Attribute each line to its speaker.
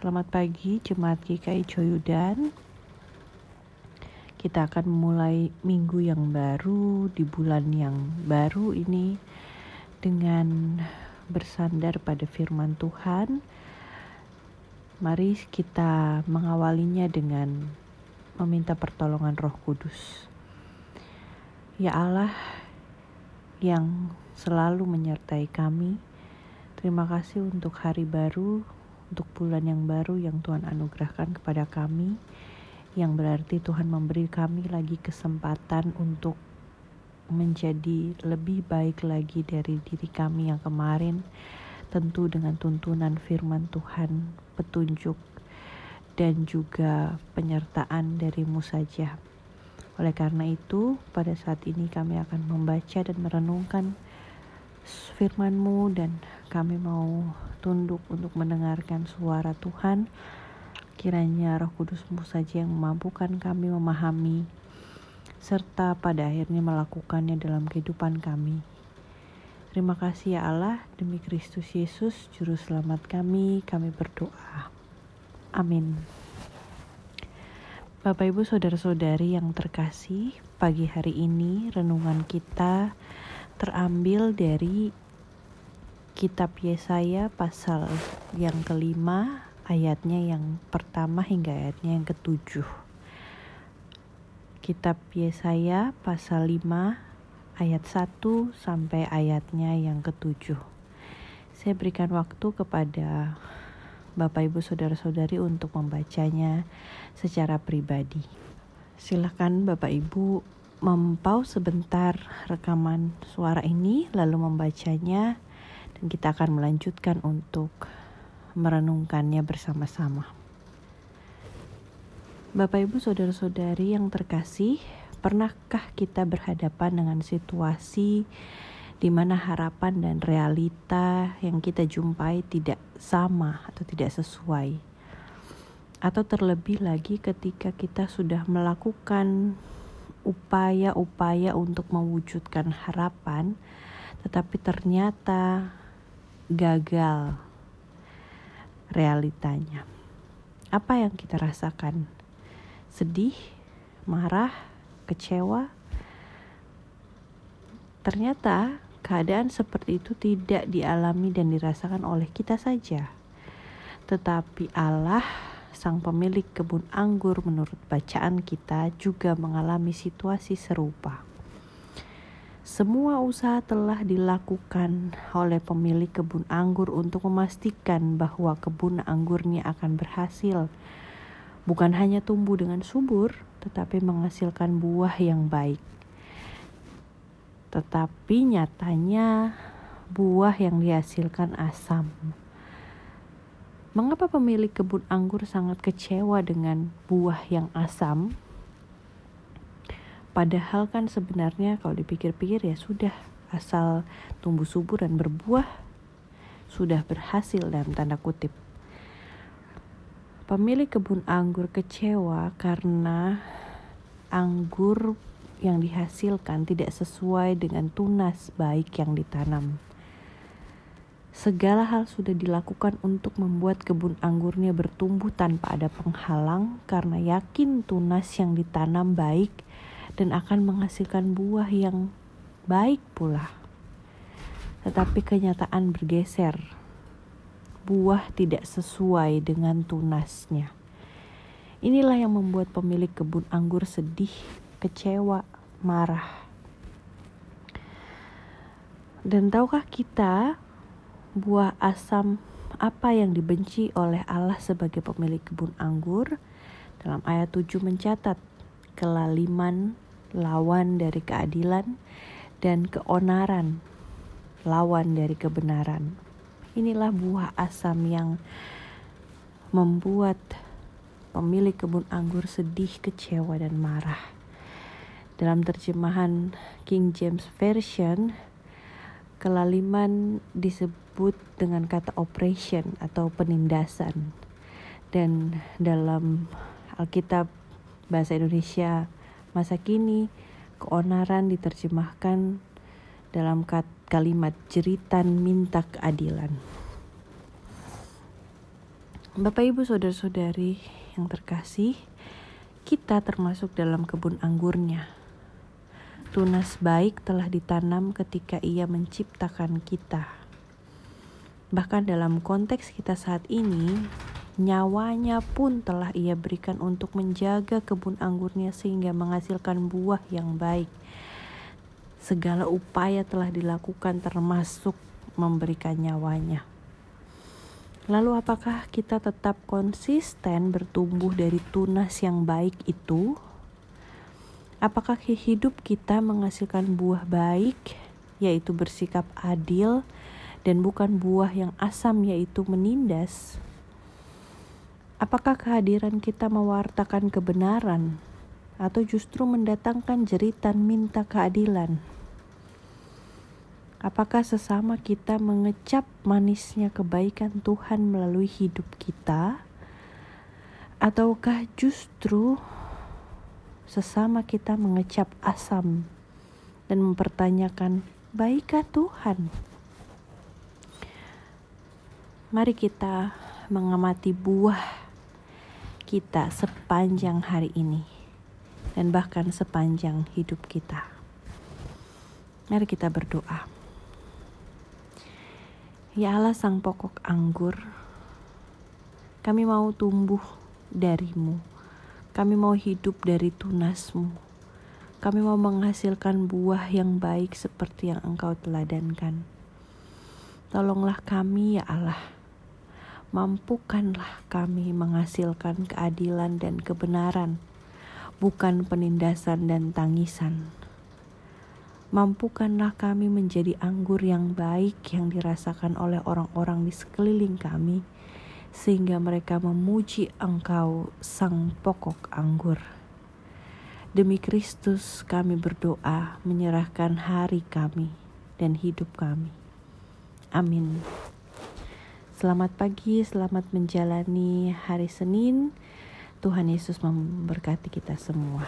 Speaker 1: Selamat pagi Jemaat GKI Coyudan Kita akan memulai minggu yang baru di bulan yang baru ini Dengan bersandar pada firman Tuhan. Mari kita mengawalinya dengan meminta pertolongan roh kudus. Ya Allah yang selalu menyertai kami Terima kasih untuk hari baru, untuk bulan yang baru yang Tuhan anugerahkan kepada kami, yang berarti Tuhan memberi kami lagi kesempatan untuk menjadi lebih baik lagi dari diri kami yang kemarin, tentu dengan tuntunan firman Tuhan, petunjuk, dan juga penyertaan darimu saja. Oleh karena itu, pada saat ini kami akan membaca dan merenungkan firman-Mu dan kami mau tunduk untuk mendengarkan suara Tuhan. Kiranya roh kudus-Mu saja yang memampukan kami memahami serta pada akhirnya melakukannya dalam kehidupan kami. Terima kasih ya Allah, demi Kristus Yesus, Juru Selamat kami, kami berdoa. Amin. Bapak Ibu Saudara-saudari yang terkasih, pagi hari ini renungan kita terambil dari kitab Yesaya pasal yang kelima ayatnya yang pertama hingga ayatnya yang ketujuh. Kitab Yesaya pasal 5 ayat 1 sampai ayatnya yang ketujuh. Saya berikan waktu kepada Bapak Ibu Saudara-saudari untuk membacanya secara pribadi. Silakan Bapak Ibu mempau sebentar rekaman suara ini lalu membacanya kita akan melanjutkan untuk merenungkannya bersama-sama. Bapak Ibu Saudara-saudari yang terkasih, pernahkah kita berhadapan dengan situasi di mana harapan dan realita yang kita jumpai tidak sama atau tidak sesuai? Atau terlebih lagi ketika kita sudah melakukan upaya-upaya untuk mewujudkan harapan, tetapi ternyata gagal realitanya. Apa yang kita rasakan? Sedih, marah, kecewa? Ternyata keadaan seperti itu tidak dialami dan dirasakan oleh kita saja, tetapi Allah sang pemilik kebun anggur menurut bacaan kita juga mengalami situasi serupa. Semua usaha telah dilakukan oleh pemilik kebun anggur untuk memastikan bahwa kebun anggurnya akan berhasil. Bukan hanya tumbuh dengan subur, tetapi menghasilkan buah yang baik. Tetapi nyatanya buah yang dihasilkan asam. Mengapa pemilik kebun anggur sangat kecewa dengan buah yang asam? Padahal kan sebenarnya kalau dipikir-pikir ya sudah asal tumbuh subur dan berbuah sudah berhasil dalam tanda kutip. Pemilik kebun anggur kecewa karena anggur yang dihasilkan tidak sesuai dengan tunas baik yang ditanam. Segala hal sudah dilakukan untuk membuat kebun anggurnya bertumbuh tanpa ada penghalang karena yakin tunas yang ditanam baik dan akan menghasilkan buah yang baik pula. Tetapi kenyataan bergeser. Buah tidak sesuai dengan tunasnya. Inilah yang membuat pemilik kebun anggur sedih, kecewa, marah. Dan tahukah kita buah asam apa yang dibenci oleh Allah sebagai pemilik kebun anggur. Dalam ayat 7 mencatat kelaliman lawan dari keadilan dan keonaran lawan dari kebenaran. Inilah buah asam yang membuat pemilik kebun anggur sedih, kecewa, dan marah. Dalam terjemahan King James Version, kelaliman disebut dengan kata operation atau penindasan. Dan dalam Alkitab bahasa Indonesia masa kini, keonaran diterjemahkan dalam kalimat jeritan minta keadilan. Bapak, ibu, saudara-saudari yang terkasih, kita termasuk dalam kebun anggurnya. Tunas baik telah ditanam ketika Ia menciptakan kita. Bahkan dalam konteks kita saat ini, nyawanya pun telah Ia berikan untuk menjaga kebun anggurnya sehingga menghasilkan buah yang baik. Segala upaya telah dilakukan termasuk memberikan nyawanya. Lalu apakah kita tetap konsisten bertumbuh dari tunas yang baik itu? Apakah hidup kita menghasilkan buah baik, yaitu bersikap adil, dan bukan buah yang asam, yaitu menindas? Apakah kehadiran kita mewartakan kebenaran, atau justru mendatangkan jeritan minta keadilan? Apakah sesama kita mengecap manisnya kebaikan Tuhan melalui hidup kita, ataukah justru sesama kita mengecap asam dan mempertanyakan, "Baikkah Tuhan?" Mari kita mengamati buah kita sepanjang hari ini dan bahkan sepanjang hidup kita. Mari kita berdoa. Ya Allah sang pokok anggur, kami mau tumbuh darimu. Kami mau hidup dari tunasmu. Kami mau menghasilkan buah yang baik seperti yang engkau teladankan. Tolonglah kami ya Allah. Mampukanlah kami menghasilkan keadilan dan kebenaran, bukan penindasan dan tangisan. Mampukanlah kami menjadi anggur yang baik yang dirasakan oleh orang-orang di sekeliling kami, sehingga mereka memuji Engkau, Sang Pokok Anggur. Demi Kristus, kami berdoa menyerahkan hari kami dan hidup kami. Amin. Selamat pagi, selamat menjalani hari Senin. Tuhan Yesus memberkati kita semua.